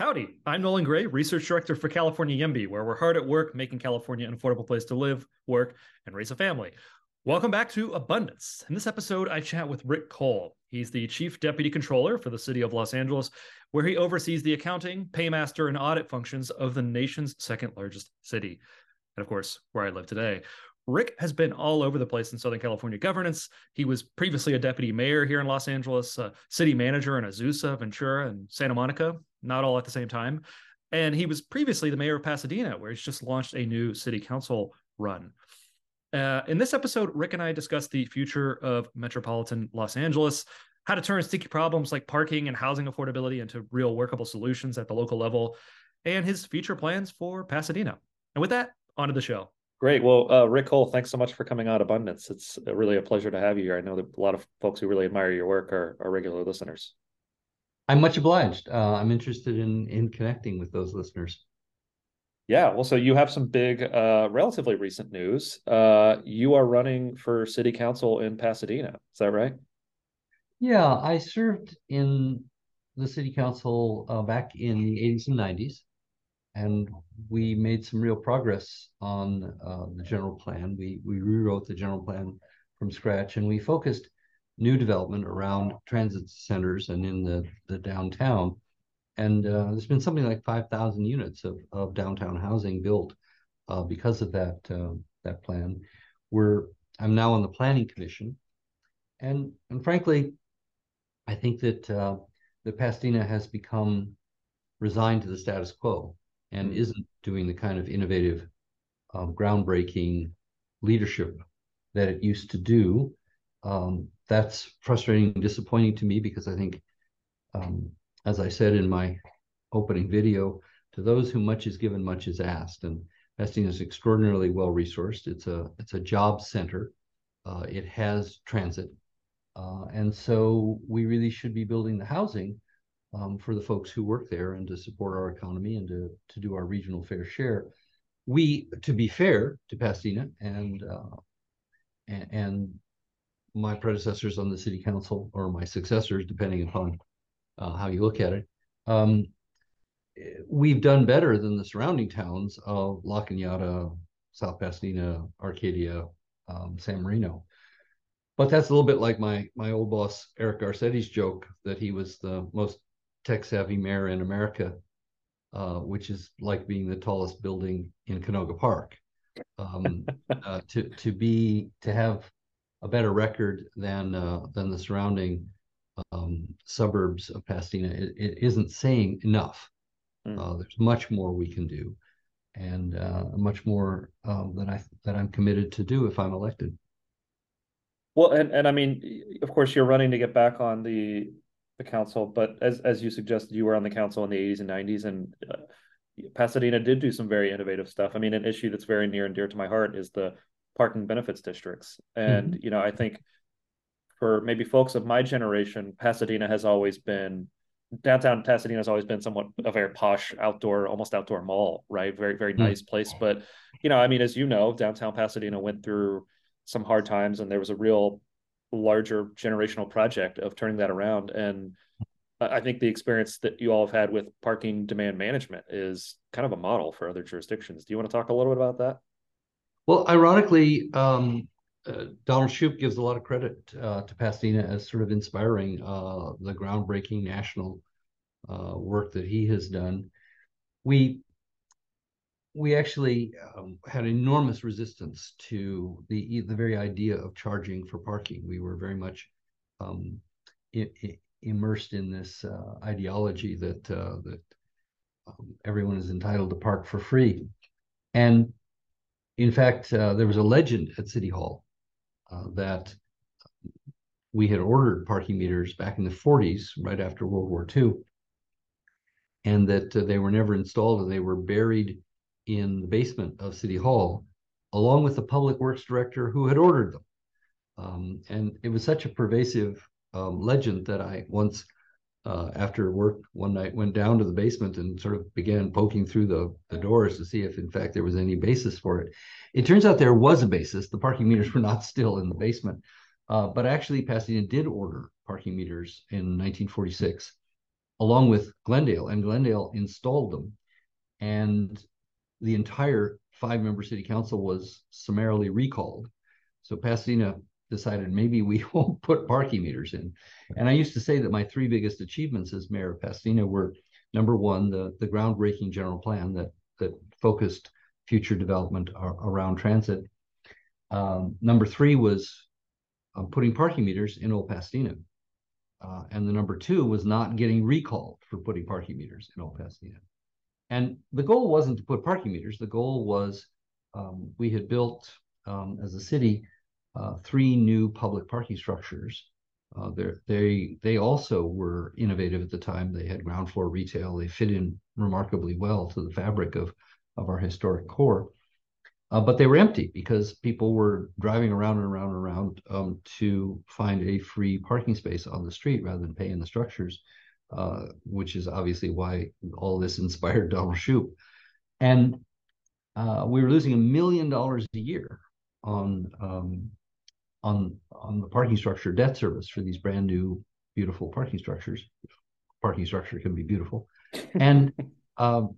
Howdy, I'm Nolan Gray, Research Director for California YIMBY, where we're hard at work making California an affordable place to live, work, and raise a family. Welcome back to Abundance. In this episode, I chat with Rick Cole. He's the Chief Deputy Controller for the City of Los Angeles, where he oversees the accounting, paymaster, and audit functions of the nation's second largest city. And of course, where I live today. Rick has been all over the place in Southern California governance. He was previously a deputy mayor here in Los Angeles, a city manager in Azusa, Ventura, and Santa Monica, not all at the same time. And he was previously the mayor of Pasadena, where he's just launched a new city council run. Uh, in this episode, Rick and I discussed the future of metropolitan Los Angeles, how to turn sticky problems like parking and housing affordability into real workable solutions at the local level, and his future plans for Pasadena. And with that, on to the show. Great. Well, uh, Rick Cole, thanks so much for coming on Abundance. It's really a pleasure to have you here. I know that a lot of folks who really admire your work are, are regular listeners. I'm much obliged. Uh, I'm interested in in connecting with those listeners. Yeah, well, so you have some big, uh, relatively recent news. Uh, you are running for city council in Pasadena. Is that right? Yeah, I served in the city council uh, back in the 80s and 90s, and we made some real progress on uh, the general plan. We we rewrote the general plan from scratch, and we focused new development around transit centers and in the, the downtown. And uh, there's been something like 5,000 units of, of downtown housing built uh, because of that uh, that plan. We're I'm now on the planning commission, and and frankly, I think that uh, that Pasadena has become resigned to the status quo and mm-hmm. isn't doing the kind of innovative, um, groundbreaking leadership that it used to do. Um, that's frustrating and disappointing to me because I think, um, as I said in my opening video, to those who much is given, much is asked. And Pasadena is extraordinarily well resourced. It's a it's a job center. Uh, it has transit, uh, and so we really should be building the housing um, for the folks who work there and to support our economy and to to do our regional fair share. We, to be fair to Pasadena and uh, and, and my predecessors on the city council or my successors, depending upon uh, how you look at it, um, we've done better than the surrounding towns of La Cañada, South Pasadena, Arcadia, um, San Marino. But that's a little bit like my my old boss Eric Garcetti's joke that he was the most tech savvy mayor in America, uh, which is like being the tallest building in Canoga Park. Um, uh, to to be to have a better record than uh, than the surrounding um, suburbs of Pasadena. It, it isn't saying enough. Mm. Uh, there's much more we can do, and uh, much more um, that I that I'm committed to do if I'm elected. Well, and and I mean, of course, you're running to get back on the the council, but as as you suggested, you were on the council in the 80s and 90s, and uh, Pasadena did do some very innovative stuff. I mean, an issue that's very near and dear to my heart is the parking benefits districts. And, mm-hmm. you know, I think for maybe folks of my generation, Pasadena has always been downtown Pasadena has always been somewhat a very posh outdoor, almost outdoor mall, right? Very, very mm-hmm. nice place. But, you know, I mean, as you know, downtown Pasadena went through some hard times and there was a real larger generational project of turning that around. And I think the experience that you all have had with parking demand management is kind of a model for other jurisdictions. Do you want to talk a little bit about that? Well, ironically, um, uh, Donald Shoup gives a lot of credit uh, to Pasadena as sort of inspiring uh, the groundbreaking national uh, work that he has done. We we actually um, had enormous resistance to the the very idea of charging for parking. We were very much um, I- I immersed in this uh, ideology that uh, that um, everyone is entitled to park for free, and in fact, uh, there was a legend at City Hall uh, that we had ordered parking meters back in the 40s, right after World War II, and that uh, they were never installed and they were buried in the basement of City Hall, along with the public works director who had ordered them. Um, and it was such a pervasive um, legend that I once uh, after work one night went down to the basement and sort of began poking through the, the doors to see if in fact there was any basis for it it turns out there was a basis the parking meters were not still in the basement uh, but actually pasadena did order parking meters in 1946 along with Glendale, and Glendale installed them. And the entire five member city council was summarily recalled. So Pasadena decided maybe we won't put parking meters in. And I used to say that my three biggest achievements as mayor of Pasadena were number one, the, the groundbreaking general plan that, that focused future development around transit. Um, number three was um, putting parking meters in Old Pasadena. Uh, and the number two was not getting recalled for putting parking meters in Old Pasadena. And the goal wasn't to put parking meters. The goal was um, we had built um, as a city uh, three new public parking structures. Uh, they they also were innovative at the time. They had ground floor retail. They fit in remarkably well to the fabric of of our historic core. Uh, but they were empty because people were driving around and around and around um, to find a free parking space on the street rather than pay in the structures, uh, which is obviously why all this inspired Donald Shoup. And uh, we were losing a million dollars a year on um, on on the parking structure debt service for these brand new beautiful parking structures. Parking structure can be beautiful, and um,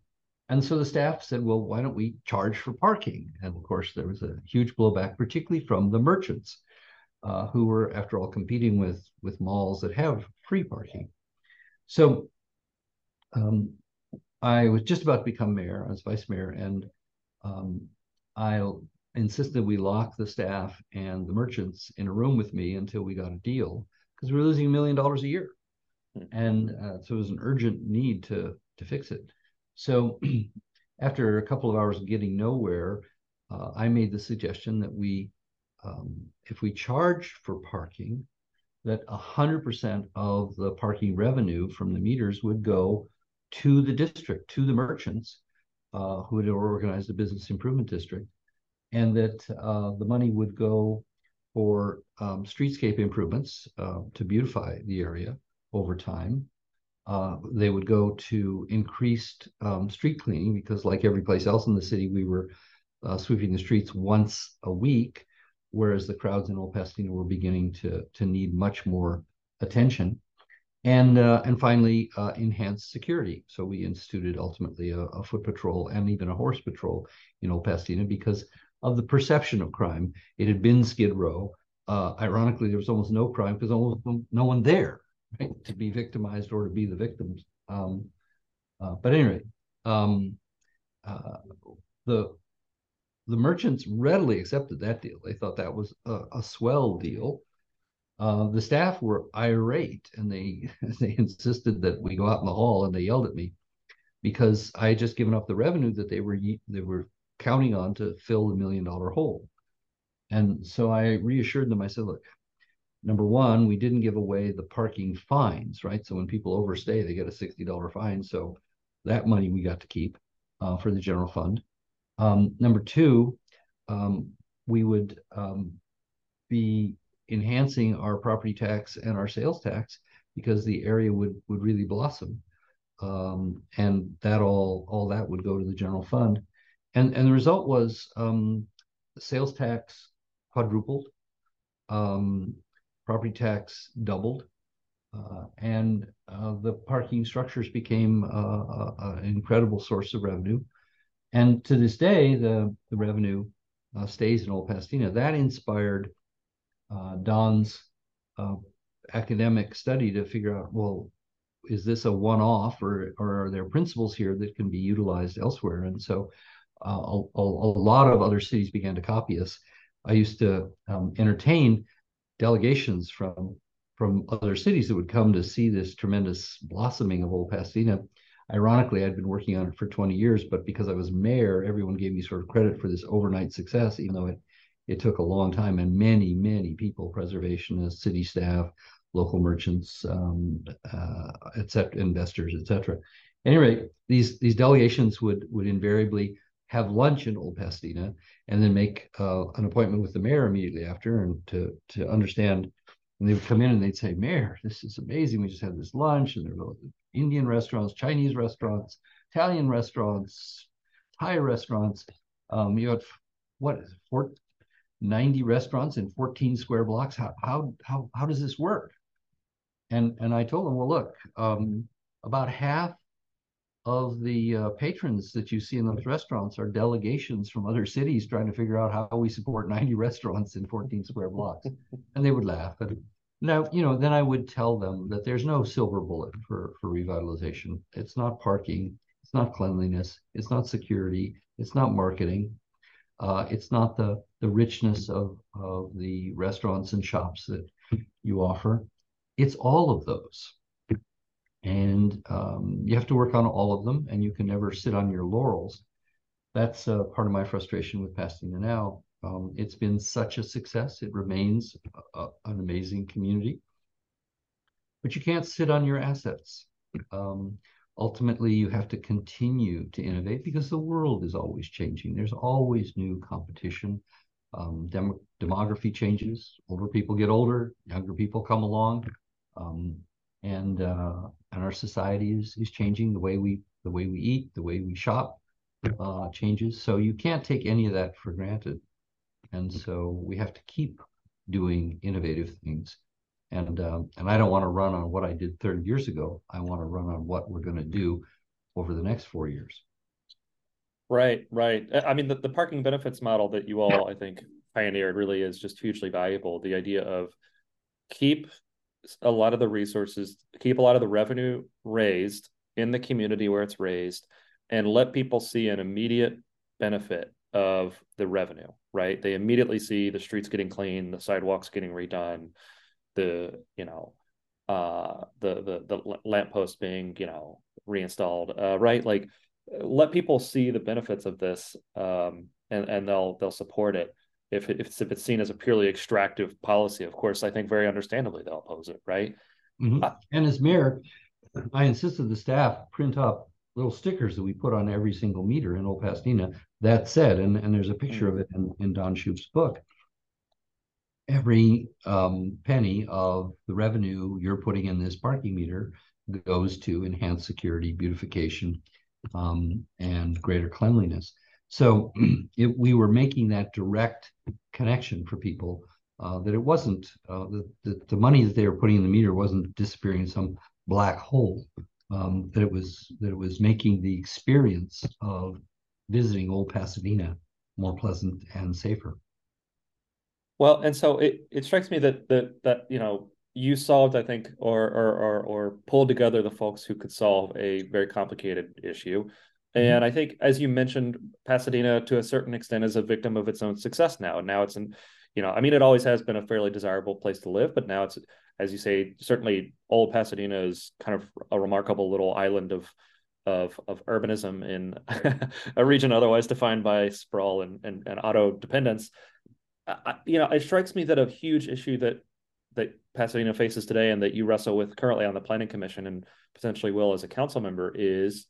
and so the staff said, well, why don't we charge for parking? And of course, there was a huge blowback, particularly from the merchants, uh, who were, after all, competing with, with malls that have free parking. So um, I was just about to become mayor. I was vice mayor, and um, I insisted we lock the staff and the merchants in a room with me until we got a deal because we were losing a million dollars a year. Hmm. And uh, so it was an urgent need to to fix it. So after a couple of hours of getting nowhere, uh, I made the suggestion that we, um, if we charge for parking, that 100% of the parking revenue from the meters would go to the district, to the merchants uh, who had organized the business improvement district, and that uh, the money would go for um, streetscape improvements uh, to beautify the area over time, uh, they would go to increased um, street cleaning because, like every place else in the city, we were uh, sweeping the streets once a week, whereas the crowds in Old Pasadena were beginning to to need much more attention. And uh, and finally, uh, enhanced security. So we instituted ultimately a, a, foot patrol and even a horse patrol in Old Pasadena because of the perception of crime. It had been Skid Row. Uh, ironically, there was almost no crime because almost no one there right? to be victimized or to be the victims. Um, uh, but anyway, um, uh, the the merchants readily accepted that deal. They thought that was a, a swell deal. Uh, the staff were irate and they they insisted that we go out in the hall and they yelled at me because I had just given up the revenue that they were they were counting on to fill the million dollar hole. And so I reassured them. I said, look, number one, we didn't give away the parking fines, right? So when people overstay, they get a $60 fine. So that money we got to keep uh, for the general fund. Um, number two, um, we would um, be enhancing our property tax and our sales tax because the area would would really blossom, um, and that all all that would go to the general fund, and and the result was um, sales tax quadrupled, um, property tax doubled, uh, and uh, the parking structures became uh, an incredible source of revenue. And to this day, the, the revenue uh, stays in Old Pasadena. That inspired uh, Don's uh, academic study to figure out, well, is this a one-off or, or are there principles here that can be utilized elsewhere? And so a, a, lot of other cities began to copy us. I used to um, entertain delegations from from other cities that would come to see this tremendous blossoming of Old Pasadena. Ironically, I'd been working on it for 20 years, but because I was mayor, everyone gave me sort of credit for this overnight success, even though it it took a long time and many, many people, preservationists, city staff, local merchants, um, uh, et cetera, investors, et cetera. Anyway, these these delegations would would invariably have lunch in Old Pasadena, and then make uh, an appointment with the mayor immediately after, and to to understand. And they would come in and they'd say, "Mayor, this is amazing. We just had this lunch, and there were Indian restaurants, Chinese restaurants, Italian restaurants, Thai restaurants. Um, you had what is it, four, 90 restaurants in 14 square blocks. How how how how does this work?" And and I told them, "Well, look." Um, about half of the uh, patrons that you see in those restaurants are delegations from other cities trying to figure out how we support 90 restaurants in 14 square blocks. and they would laugh. And now, you know, then I would tell them that there's no silver bullet for, for revitalization. It's not parking, it's not cleanliness, it's not security, it's not marketing. Uh, it's not the the richness of of the restaurants and shops that you offer. It's all of those and um, you have to work on all of them and you can never sit on your laurels. That's uh, part of my frustration with pasadena now. Um, it's been such a success. It remains a, an amazing community. But you can't sit on your assets. Um, ultimately you have to continue to innovate because the world is always changing. There's always new competition. Um, dem- demography changes. Older people get older. Younger people come along. Um, and uh, and our society is is changing. The way we the way we eat the way we shop uh, changes. So you can't take any of that for granted. And so we have to keep doing innovative things. And um, and I don't want to run on what I did 30 years ago. I want to run on what we're going to do over the next four years. Right right. I mean the, the parking benefits model that you all I think pioneered really is just hugely valuable. The idea of keep a lot of the resources, keep a lot of the revenue raised in the community where it's raised, and let people see an immediate benefit of the revenue, right? They immediately see the streets getting clean, the sidewalks getting redone, the, you know, uh the the the lamppost being, you know, reinstalled, uh, right? Like let people see the benefits of this um and and they'll they'll support it if, if it's, if it's seen as a purely extractive policy, of course, I think very understandably they'll oppose it, right? Mm-hmm. Uh, and as mayor, I insisted the staff print up little stickers that we put on every single meter in Old Pasadena. That said, and, and there's a picture of it in, in Don Shoup's book. Every um, penny of the revenue you're putting in this parking meter goes to enhance security, beautification, um, and greater cleanliness. So it, we were making that direct connection for people uh, that it wasn't uh, the, the, the money that they were putting in the meter wasn't disappearing in some black hole. Um, that it was that it was making the experience of visiting Old Pasadena more pleasant and safer. Well, and so it, it strikes me that that that you know you solved, I think, or or or, or pulled together the folks who could solve a very complicated issue. Mm-hmm. And I think, as you mentioned, Pasadena to a certain extent is a victim of its own success now. Now it's in, you know, I mean, it always has been a fairly desirable place to live, but now it's, as you say, certainly old Pasadena is kind of a remarkable little island of of of urbanism in a region otherwise defined by sprawl and and, and auto dependence. I, you know, it strikes me that a huge issue that that Pasadena faces today and that you wrestle with currently on the planning commission and potentially will as a council member is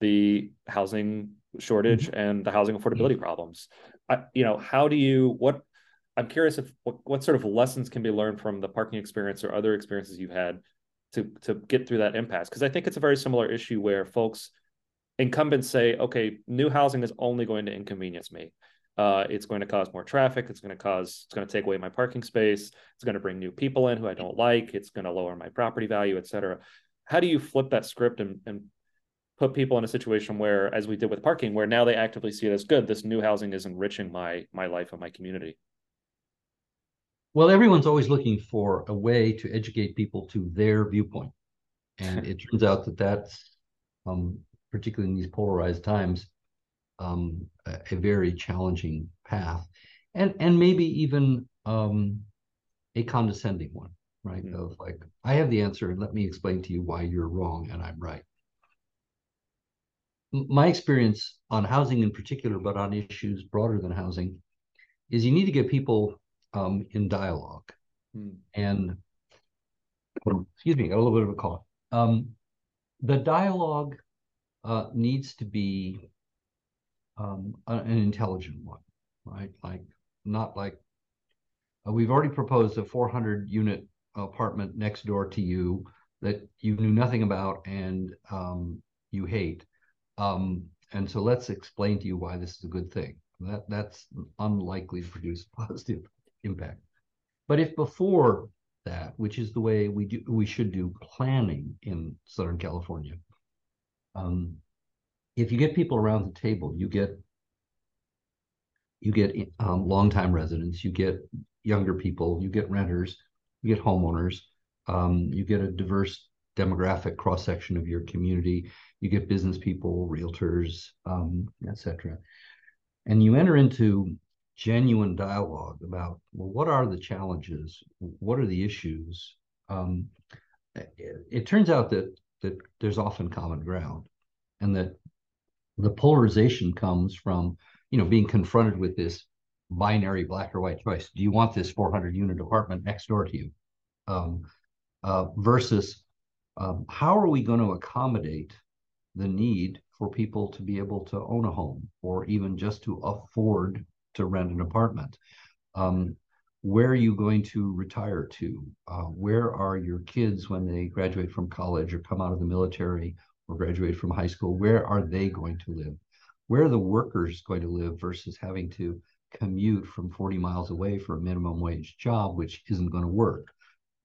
the housing shortage mm-hmm. and the housing affordability problems. I, you know, how do you what I'm curious if what, what sort of lessons can be learned from the parking experience or other experiences you've had to to get through that impasse because I think it's a very similar issue where folks incumbents say, okay, new housing is only going to inconvenience me. Uh, it's going to cause more traffic. It's going to cause. It's going to take away my parking space. It's going to bring new people in who I don't like. It's going to lower my property value, et cetera. How do you flip that script and, and put people in a situation where, as we did with parking, where now they actively see it as good. This new housing is enriching my my life and my community. Well, everyone's always looking for a way to educate people to their viewpoint, and it turns out that that's, um, particularly in these polarized times, um, a, a, very challenging path, and and maybe even um, a condescending one, right? Mm-hmm. Of like, I have the answer, and let me explain to you why you're wrong and I'm right my experience on housing in particular, but on issues broader than housing, is you need to get people um, in dialogue. Hmm. And excuse me, got a little bit of a cough. Um, the dialogue uh, needs to be um, an intelligent one, right? Like not like uh, we've already proposed a 400 unit apartment next door to you that you knew nothing about and um, you hate um, and so let's explain to you why this is a good thing. That that's unlikely to produce positive impact. But if before that, which is the way we do we should do planning in Southern California. Um, if you get people around the table, you get you get um, longtime residents, you get younger people, you get renters, you get homeowners, um, you get a diverse demographic cross section of your community, you get business people, realtors, um, etc. And you enter into genuine dialogue about well, what are the challenges, what are the issues. Um, it, it turns out that that there's often common ground, and that the polarization comes from you know being confronted with this binary black or white choice. Do you want this 400 unit apartment next door to you? Um, uh, versus um, how are we going to accommodate the need for people to be able to own a home or even just to afford to rent an apartment? Um, where are you going to retire to? Uh, where are your kids when they graduate from college or come out of the military or graduate from high school? Where are they going to live? Where are the workers going to live versus having to commute from 40 miles away for a minimum wage job, which isn't going to work?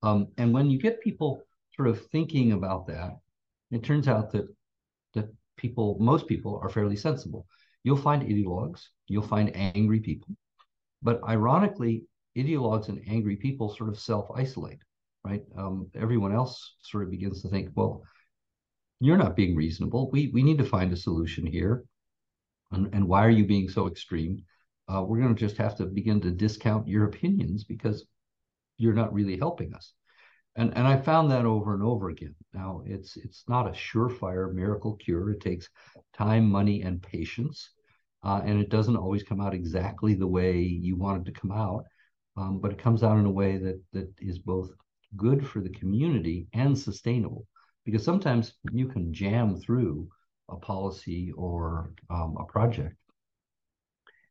Um, and when you get people sort of thinking about that, it turns out that that people, most people, are fairly sensible. You'll find ideologues, you'll find angry people, but ironically, ideologues and angry people sort of self-isolate, right? Um, everyone else sort of begins to think, well, you're not being reasonable. We we need to find a solution here. And, and why are you being so extreme? Uh, we're going to just have to begin to discount your opinions because you're not really helping us. And, and I found that over and over again. Now it's it's not a surefire miracle cure. It takes time, money, and patience, uh, and it doesn't always come out exactly the way you want it to come out. Um, but it comes out in a way that that is both good for the community and sustainable. Because sometimes you can jam through a policy or um, a project,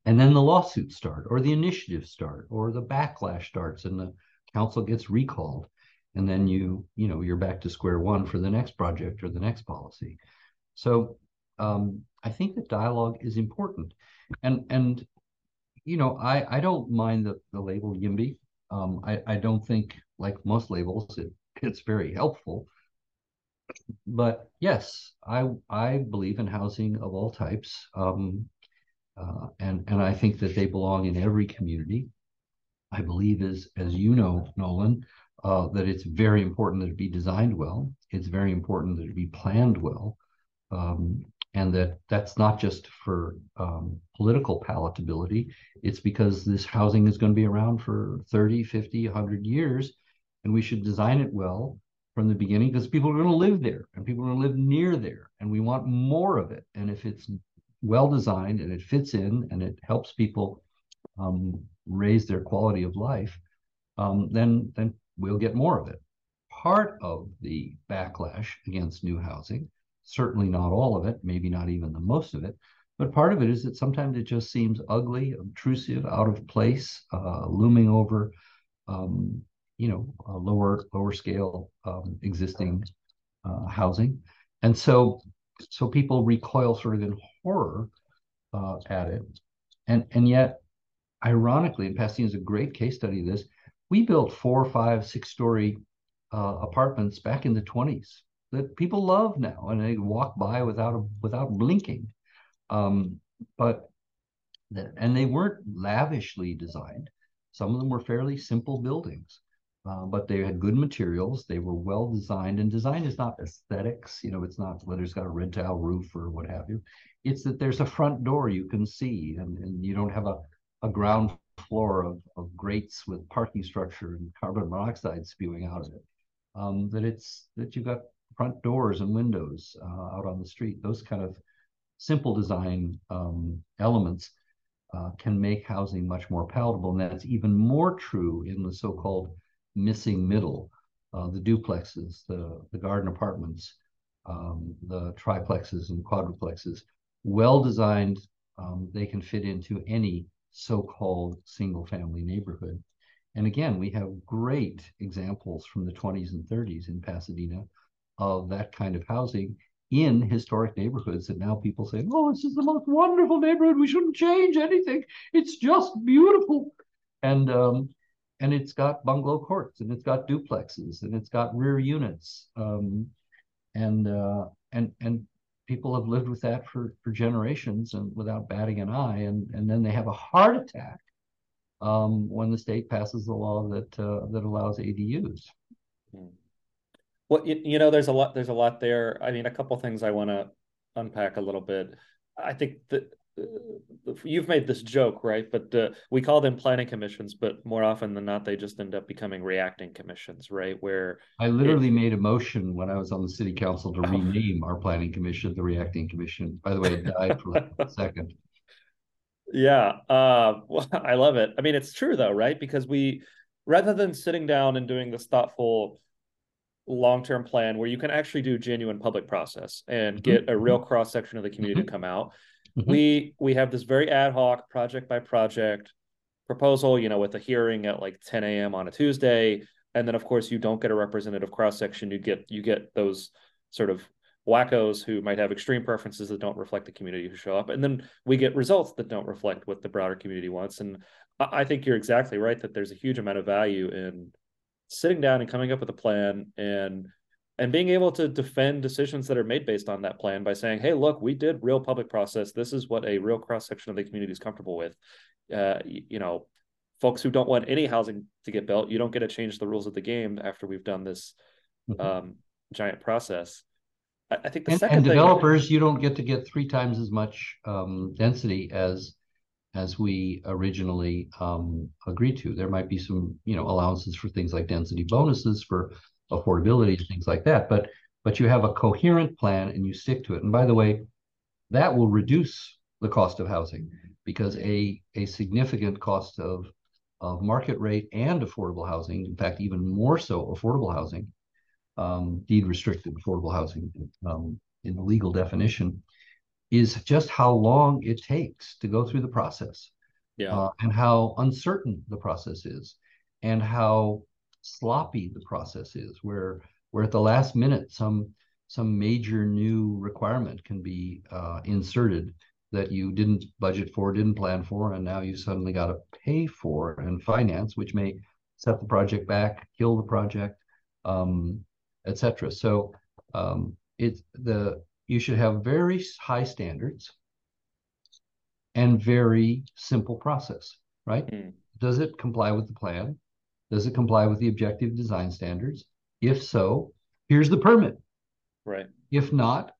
and then the lawsuits start, or the initiatives start, or the backlash starts, and the council gets recalled and then you you know you're back to square one for the next project or the next policy. So um, i think that dialogue is important. And and you know i i don't mind the, the label yimby. Um, I, I don't think like most labels it, it's very helpful. But yes i i believe in housing of all types um, uh, and and i think that they belong in every community. I believe as as you know nolan uh, that it's very important that it be designed well. It's very important that it be planned well. Um, and that that's not just for um, political palatability. It's because this housing is going to be around for 30, 50, 100 years. And we should design it well from the beginning because people are going to live there and people are going to live near there. And we want more of it. And if it's well designed and it fits in and it helps people um, raise their quality of life, um, then then we'll get more of it. Part of the backlash against new housing, certainly not all of it, maybe not even the most of it, but part of it is that sometimes it just seems ugly, obtrusive, out of place, uh, looming over, um, you know, lower lower scale um, existing uh, housing, and so so people recoil sort of in horror uh, at it, and and yet, ironically, and Pasadena is a great case study of this we built four, five, six story uh, apartments back in the 20s that people love now, and they walk by without a, without blinking. Um, but and they weren't lavishly designed. Some of them were fairly simple buildings, uh, but they had good materials. They were well designed, and design is not aesthetics. You know, it's not whether it's got a red tile roof or what have you. It's that there's a front door you can see, and, and you don't have a, a ground floor of, of grates with parking structure and carbon monoxide spewing out of it. Um, that it's that you've got front doors and windows uh, out on the street. Those kind of simple design um, elements uh, can make housing much more palatable, and that's even more true in the so-called missing middle, uh, the duplexes, the the garden apartments, um, the triplexes and quadruplexes. Well designed, um, they can fit into any so-called single-family neighborhood. And again, we have great examples from the 20s and 30s in Pasadena of that kind of housing in historic neighborhoods that now people say, oh, this is the most wonderful neighborhood. We shouldn't change anything. It's just beautiful. And um, and it's got bungalow courts and it's got duplexes and it's got rear units um, and uh, and and people have lived with that for for generations and without batting an eye and and then they have a heart attack um, when the state passes the law that uh, that allows ADUs. Hmm. Well, you, you know, there's a lot. There's a lot there. I mean, a couple things I want to unpack a little bit. I think that you've made this joke, right? But uh, we call them planning commissions, but more often than not, they just end up becoming reacting commissions, right? Where I literally it, made a motion when I was on the city council to oh. rename our planning commission the reacting commission. By the way, it died for like a second. Yeah, uh, well, I love it. I mean, it's true though, right? Because we, rather than sitting down and doing this thoughtful long-term plan where you can actually do genuine public process and mm-hmm. get a real cross section of the community mm-hmm. to come out, mm-hmm. we we have this very ad hoc project by project proposal, you know, with a hearing at like 10 a.m. on a Tuesday, and then of course you don't get a representative cross section. You get you get those sort of wackos who might have extreme preferences that don't reflect the community who show up and then we get results that don't reflect what the broader community wants and i think you're exactly right that there's a huge amount of value in sitting down and coming up with a plan and and being able to defend decisions that are made based on that plan by saying hey look we did real public process this is what a real cross section of the community is comfortable with uh, you, know folks who don't want any housing to get built you don't get to change the rules of the game after we've done this mm-hmm. um, giant process I think the and, second and developers, thing... you don't get to get three times as much um, density as as we originally um, agreed to. There might be some, you know, allowances for things like density bonuses for affordability, things like that. But but you have a coherent plan and you stick to it. And by the way, that will reduce the cost of housing because a a significant cost of of market rate and affordable housing, in fact, even more so affordable housing, um, deed restricted affordable housing um, in the legal definition is just how long it takes to go through the process yeah. Uh, and how uncertain the process is and how sloppy the process is where where at the last minute some some major new requirement can be uh, inserted that you didn't budget for didn't plan for and now you suddenly got to pay for and finance which may set the project back kill the project um, etc. So um, it's the you should have very high standards and very simple process, right? Mm. Does it comply with the plan? Does it comply with the objective design standards? If so, here's the permit. Right. If not,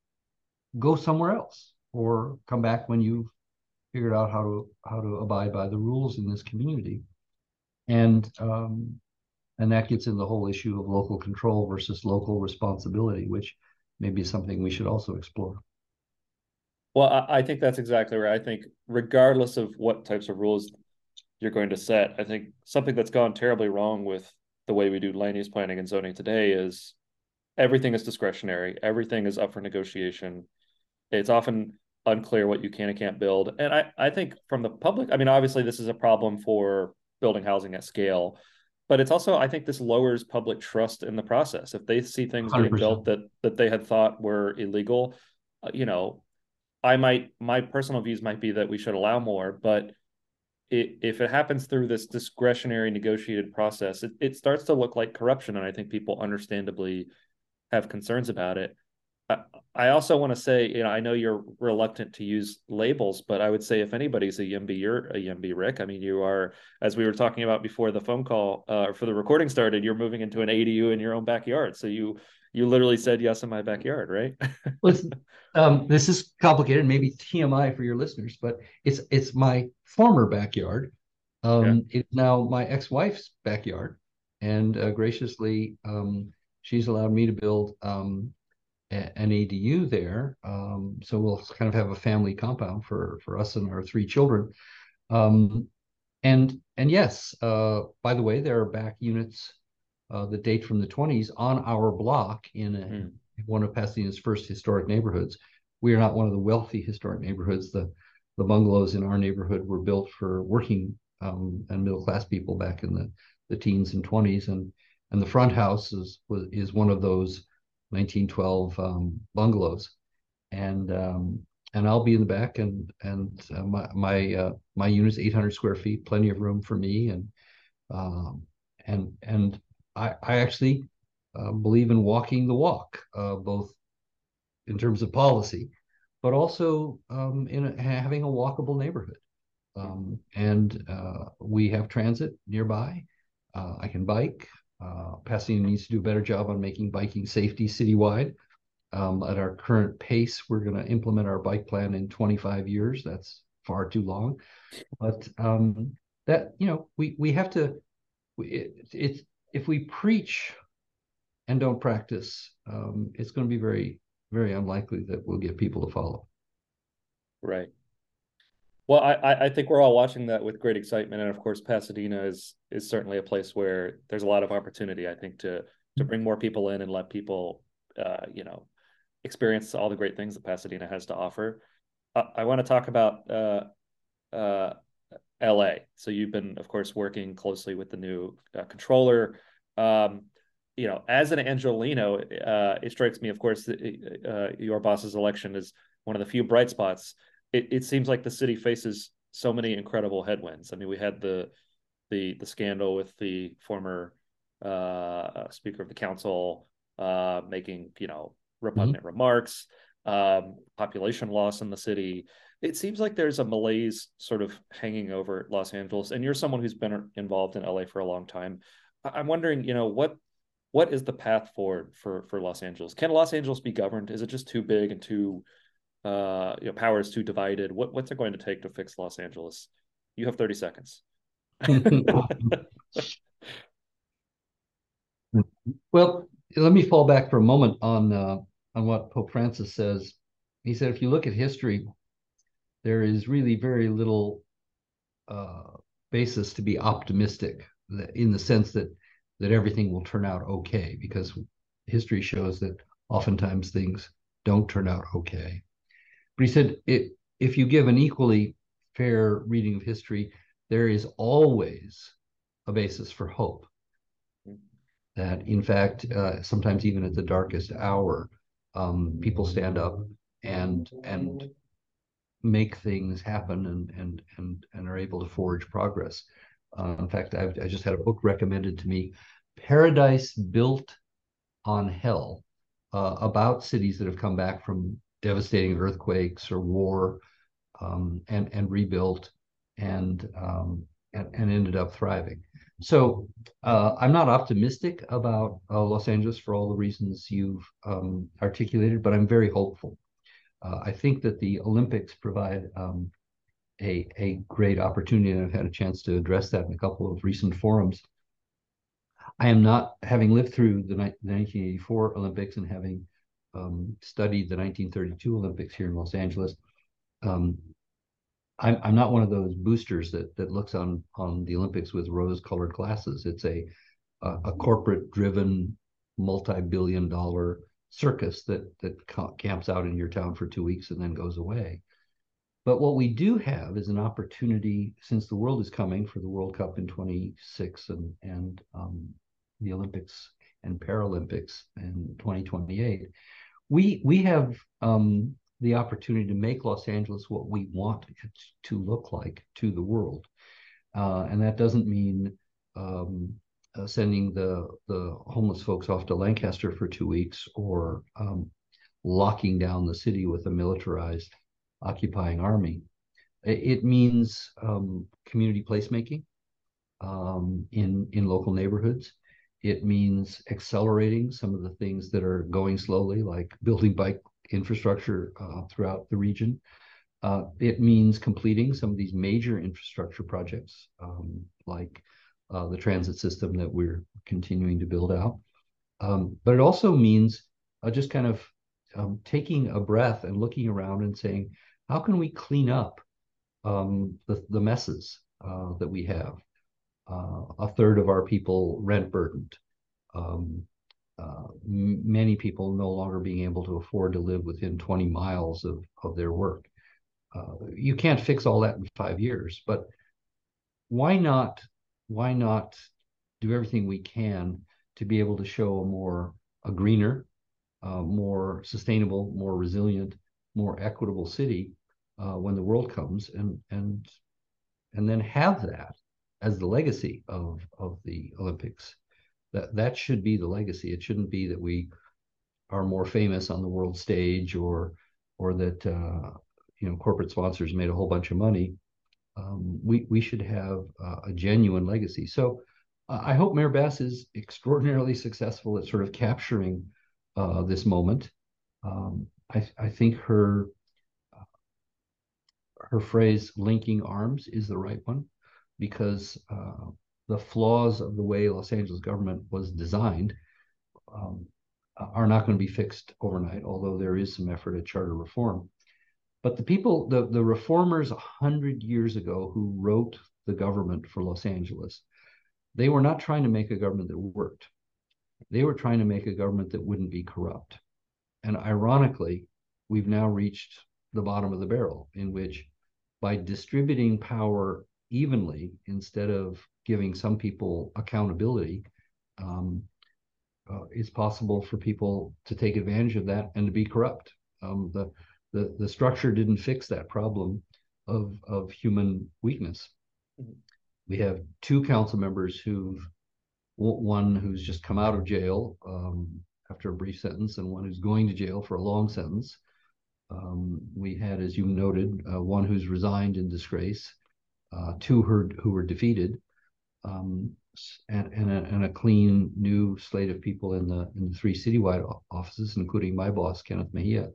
go somewhere else or come back when you've figured out how to how to abide by the rules in this community. And um, and that gets in the whole issue of local control versus local responsibility, which may be something we should also explore. Well, I think that's exactly right. I think regardless of what types of rules you're going to set, I think something that's gone terribly wrong with the way we do land use planning and zoning today is everything is discretionary. Everything is up for negotiation. It's often unclear what you can and can't build. And I, I think from the public, I mean, obviously this is a problem for building housing at scale but it's also i think this lowers public trust in the process if they see things 100%. getting built that that they had thought were illegal uh, you know i might my personal views might be that we should allow more but it, if it happens through this discretionary negotiated process it, it starts to look like corruption and i think people understandably have concerns about it I also want to say, you know, I know you're reluctant to use labels, but I would say if anybody's a YIMBY, you're a YIMBY, Rick. I mean, you are, as we were talking about before the phone call, uh, for the recording started, you're moving into an ADU in your own backyard. So you you literally said yes in my backyard, right? Listen, um, this is complicated, maybe TMI for your listeners, but it's it's my former backyard. Um, yeah. It's now my ex-wife's backyard, and uh, graciously, um, she's allowed me to build um, an ADU there. Um, so we'll kind of have a family compound for for us and our three children. Um, and and yes, uh, by the way, there are back units uh, that date from the 20s on our block in a, mm. one of Pasadena's first historic neighborhoods. We are not one of the wealthy historic neighborhoods. The the bungalows in our neighborhood were built for working um, and middle class people back in the the teens and 20s, and and the front house is was, is one of those 1912 um, bungalows, and um, and I'll be in the back, and and uh, my my uh, my unit's 800 square feet, plenty of room for me, and um, and and I, I actually uh, believe in walking the walk, uh, both in terms of policy, but also um, in a, having a walkable neighborhood. Um, and uh, we have transit nearby. Uh, I can bike. Uh, Pasadena needs to do a better job on making biking safety citywide. Um, at our current pace, we're going to implement our bike plan in 25 years. That's far too long. But um, that you know, we we have to. It, it's if we preach and don't practice, um, it's going to be very very unlikely that we'll get people to follow. Right. Well, I, I think we're all watching that with great excitement, and of course, Pasadena is is certainly a place where there's a lot of opportunity. I think to to bring more people in and let people, uh, you know, experience all the great things that Pasadena has to offer. I, I want to talk about uh, uh, L.A. So you've been, of course, working closely with the new uh, controller. Um, you know, as an Angelino, uh, it strikes me, of course, that, uh, your boss's election is one of the few bright spots. It, it seems like the city faces so many incredible headwinds. I mean, we had the the the scandal with the former uh, speaker of the council uh, making you know repugnant mm-hmm. remarks, um, population loss in the city. It seems like there's a malaise sort of hanging over Los Angeles, and you're someone who's been involved in LA for a long time. I'm wondering, you know, what what is the path forward for for Los Angeles? Can Los Angeles be governed? Is it just too big and too uh you know power is too divided? What what's it going to take to fix Los Angeles? You have 30 seconds. well, let me fall back for a moment on uh, on what Pope Francis says. He said, if you look at history, there is really very little uh, basis to be optimistic in the sense that that everything will turn out okay because history shows that oftentimes things don't turn out okay. But he said, it, if you give an equally fair reading of history, there is always a basis for hope. That, in fact, uh, sometimes even at the darkest hour, um, people stand up and and make things happen and and and and are able to forge progress. Uh, in fact, I've, i just had a book recommended to me, Paradise Built on Hell, uh, about cities that have come back from devastating earthquakes or war um, and, and rebuilt and, um, and, and, ended up thriving. So uh, I'm not optimistic about uh, Los Angeles for all the reasons you've um, articulated, but I'm very hopeful. Uh, I think that the Olympics provide um, a, a great opportunity, and I've had a chance to address that in a couple of recent forums. I am not, having lived through the, the 1984 Olympics and having um, studied the 1932 Olympics here in Los Angeles, um, I'm, I'm not one of those boosters that that looks on on the Olympics with rose-colored glasses. It's a a, a corporate-driven, multi-billion-dollar circus that that camps out in your town for two weeks and then goes away. But what we do have is an opportunity, since the world is coming for the World Cup in 26 and, and um, the Olympics and Paralympics in 2028, we, we have um, the opportunity to make Los Angeles what we want it to look like to the world. Uh, and that doesn't mean um, uh, sending the, the homeless folks off to Lancaster for two weeks or um, locking down the city with a militarized occupying army. It means um, community placemaking um, in in local neighborhoods. It means accelerating some of the things that are going slowly, like building bike infrastructure uh, throughout the region. Uh, it means completing some of these major infrastructure projects, um, like uh, the transit system that we're continuing to build out. Um, but it also means uh, just kind of um, taking a breath and looking around and saying, how can we clean up um, the, the messes uh, that we have? Uh, a third of our people rent burdened. Um, uh, many people no longer being able to afford to live within 20 miles of, of their work. Uh, you can't fix all that in five years, but why not? Why not do everything we can to be able to show a more a greener, uh, more sustainable, more resilient, more equitable city uh, when the world comes and and and then have that as the legacy of of the Olympics. That that should be the legacy. It shouldn't be that we are more famous on the world stage or or that uh, you know corporate sponsors made a whole bunch of money. Um, we we should have uh, a genuine legacy. So uh, I hope Mayor Bass is extraordinarily successful at sort of capturing uh, this moment. Um, I I think her her phrase "linking arms" is the right one because uh, the flaws of the way Los Angeles government was designed um, are not going to be fixed overnight, although there is some effort at charter reform. But the people, the, the reformers a hundred years ago who wrote the government for Los Angeles, they were not trying to make a government that worked. They were trying to make a government that wouldn't be corrupt. And ironically, we've now reached the bottom of the barrel in which by distributing power evenly instead of giving some people accountability, um, uh, it's possible for people to take advantage of that and to be corrupt. Um, the, the the structure didn't fix that problem of of human weakness. Mm-hmm. We have two council members who've one who's just come out of jail um, after a brief sentence, and one who's going to jail for a long sentence. Um, we had, as you noted, uh, one who's resigned in disgrace, uh, two who, who were defeated, um, and, and a, and, a, clean new slate of people in the in the three citywide offices, including my boss Kenneth Mejia.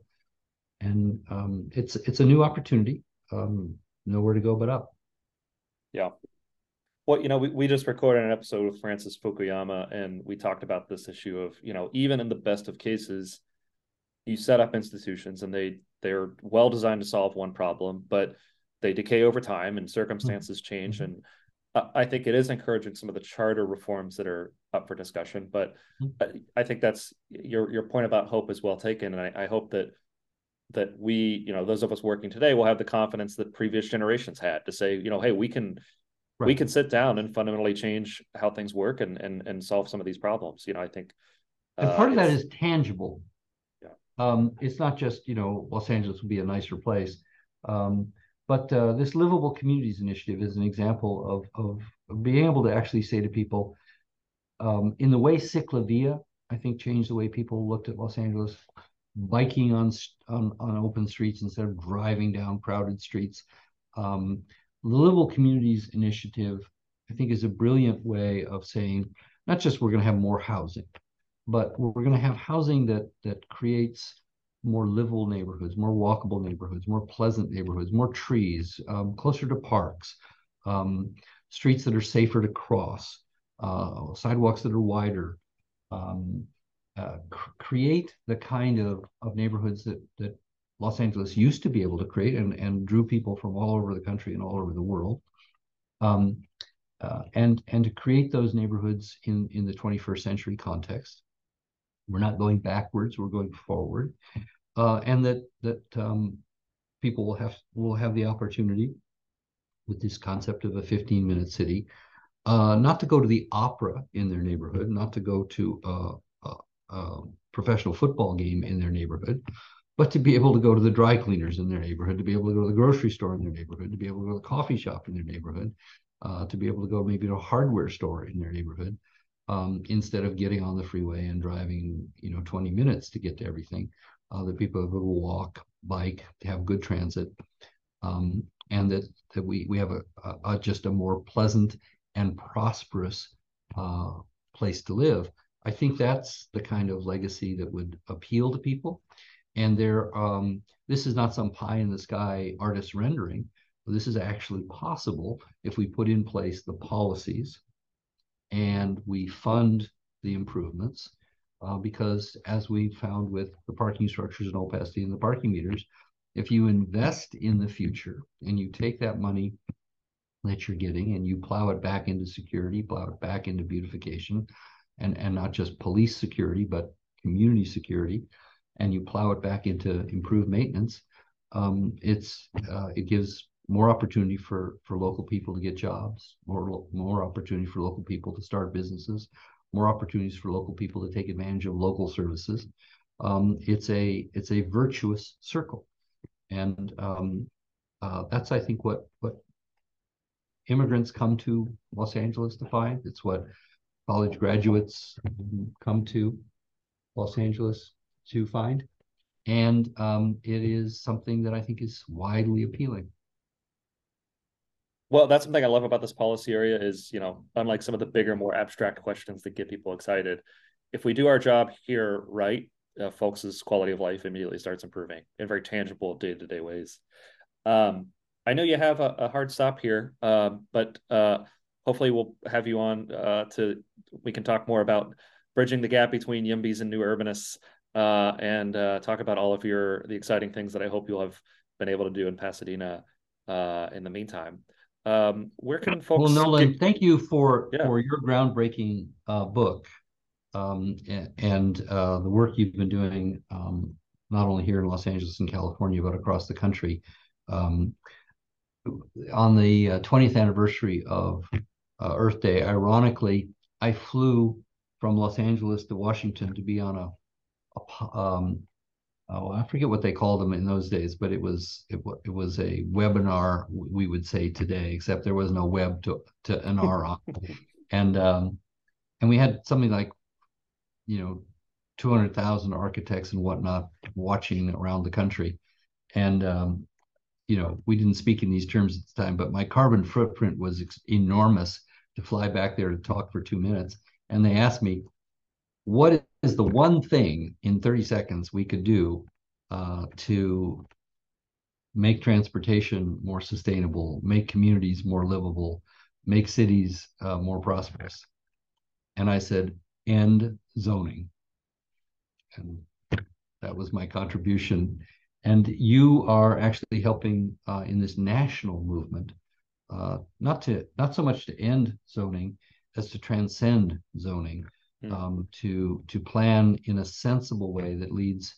And um, it's it's a new opportunity. Um, nowhere to go but up. Yeah. Well, you know, we, we just recorded an episode with Francis Fukuyama, and we talked about this issue of, you know, even in the best of cases, you set up institutions and they they're well designed to solve one problem, but they decay over time and circumstances mm-hmm. change and I think it is encouraging some of the charter reforms that are up for discussion, but mm-hmm. I think that's your your point about hope is well taken, and I, I, hope that that we, you know, those of us working today will have the confidence that previous generations had to say, you know, hey, we can right. we can sit down and fundamentally change how things work and and and solve some of these problems. You know, I think, and part uh, of that is tangible. Yeah, um, it's not just you know Los Angeles would be a nicer place. Um, but uh, this Livable Communities Initiative is an example of, of being able to actually say to people, um, in the way Ciclavia, I think, changed the way people looked at Los Angeles, biking on, on, on open streets instead of driving down crowded streets. Um, the Livable Communities Initiative, I think, is a brilliant way of saying not just we're going to have more housing, but we're going to have housing that that creates more livable neighborhoods, more walkable neighborhoods, more pleasant neighborhoods, more trees, um, closer to parks, um, streets that are safer to cross, uh, sidewalks that are wider. Um, uh, cr- create the kind of, of neighborhoods that, that Los Angeles used to be able to create and, and drew people from all over the country and all over the world. Um, uh, and and to create those neighborhoods in, in the 21st century context. We're not going backwards, we're going forward uh, and that that um, people will have will have the opportunity with this concept of a 15 minute city, uh, not to go to the opera in their neighborhood, not to go to a, a, a, professional football game in their neighborhood, but to be able to go to the dry cleaners in their neighborhood, to be able to go to the grocery store in their neighborhood, to be able to go to the coffee shop in their neighborhood, uh, to be able to go maybe to a hardware store in their neighborhood. Um, instead of getting on the freeway and driving, you know, 20 minutes to get to everything, uh, that people to walk, bike, have good transit, um, and that that we we have a, a, a, just a more pleasant and prosperous uh, place to live. I think that's the kind of legacy that would appeal to people. And there, um, this is not some pie in the sky artist rendering. This is actually possible if we put in place the policies and we fund the improvements uh, because as we found with the parking structures in Old and the parking meters, if you invest in the future and you take that money that you're getting and you plow it back into security, plow it back into beautification, and, and not just police security, but community security, and you plow it back into improved maintenance, um, it's uh, it gives more opportunity for for local people to get jobs, more more opportunity for local people to start businesses, more opportunities for local people to take advantage of local services. Um, it's a it's a virtuous circle, and um, uh, that's I think what what immigrants come to Los Angeles to find. It's what college graduates come to Los Angeles to find. And um, it is something that I think is widely appealing. Well, that's something I love about this policy area is, you know, unlike some of the bigger, more abstract questions that get people excited, if we do our job here right, uh, folks' quality of life immediately starts improving in very tangible day-to-day ways. Um, I know you have a, a hard stop here, uh, but uh, hopefully we'll have you on uh, to we can talk more about bridging the gap between Yimbys and new urbanists uh, and uh, talk about all of your the exciting things that I hope you'll have been able to do in Pasadena in the meantime. Um, where can folks? Well, Nolan, get... thank you for yeah. for your groundbreaking book um, and uh, the work you've been doing, um, not only here in Los Angeles and California, but across the country. Um, on the uh, 20th anniversary of uh, Earth Day, ironically, I flew from Los Angeles to Washington to be on a, a um, oh, I forget what they called them in those days, but it was it, it was a webinar we would say today, except there was no web to to an R on, and um, and we had something like you know, 200,000 architects and whatnot watching around the country. And, um, you know, we didn't speak in these terms at the time, but my carbon footprint was enormous to fly back there to talk for two minutes. And they asked me, what is the one thing in 30 seconds we could do uh, to make transportation more sustainable, make communities more livable, make cities uh, more prosperous? And I said, end zoning. And that was my contribution. And you are actually helping uh, in this national movement, uh, not to not so much to end zoning as to transcend zoning, mm. um, to to plan in a sensible way that leads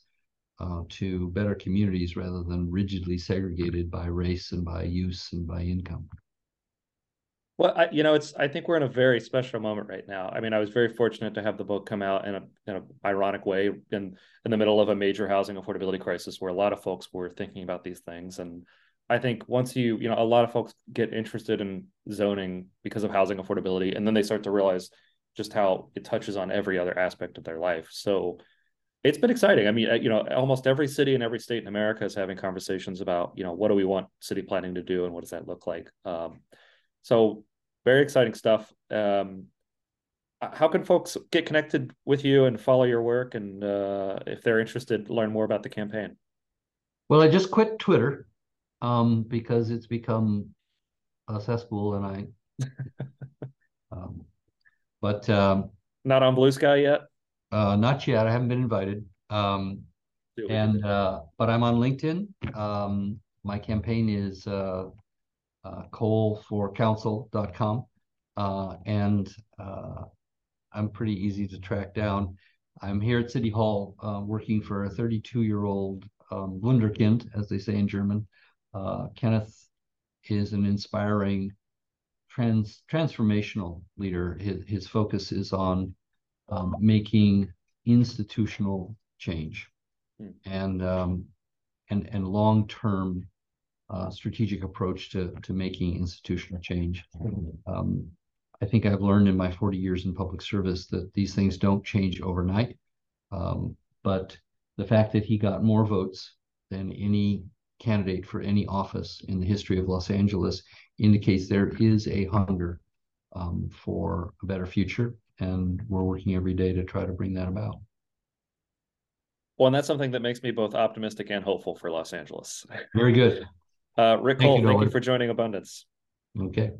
uh, to better communities rather than rigidly segregated by race and by use and by income. Well, I, you know, it's. I think we're in a very special moment right now. I mean, I was very fortunate to have the book come out in a in an ironic way in in the middle of a major housing affordability crisis, where a lot of folks were thinking about these things. And I think once you, you know, a lot of folks get interested in zoning because of housing affordability, and then they start to realize just how it touches on every other aspect of their life. So it's been exciting. I mean, you know, almost every city and every state in America is having conversations about, you know, what do we want city planning to do and what does that look like. Um, so very exciting stuff. Um, how can folks get connected with you and follow your work? And uh, if they're interested, learn more about the campaign. Well, I just quit Twitter um, because it's become a cesspool, and I. but um, not on Bluesky yet. Uh, not yet. I haven't been invited. Um, and uh, but I'm on LinkedIn. Um, my campaign is uh, uh, coleforcouncil.com. Uh, and uh, I'm pretty easy to track down. I'm here at City Hall uh, working for a 32 year old um, Wunderkind, as they say in German. Uh, Kenneth is an inspiring trans transformational leader. His, his focus is on um, making institutional change hmm. and um, and and long term uh, strategic approach to to making institutional change. Um, I think I've learned in my 40 years in public service that these things don't change overnight. Um, but the fact that he got more votes than any candidate for any office in the history of Los Angeles indicates there is a hunger um, for a better future, and we're working every day to try to bring that about. Well, and that's something that makes me both optimistic and hopeful for Los Angeles. Very good. Uh, Rick thank Cole, you, thank you for joining Abundance. Okay.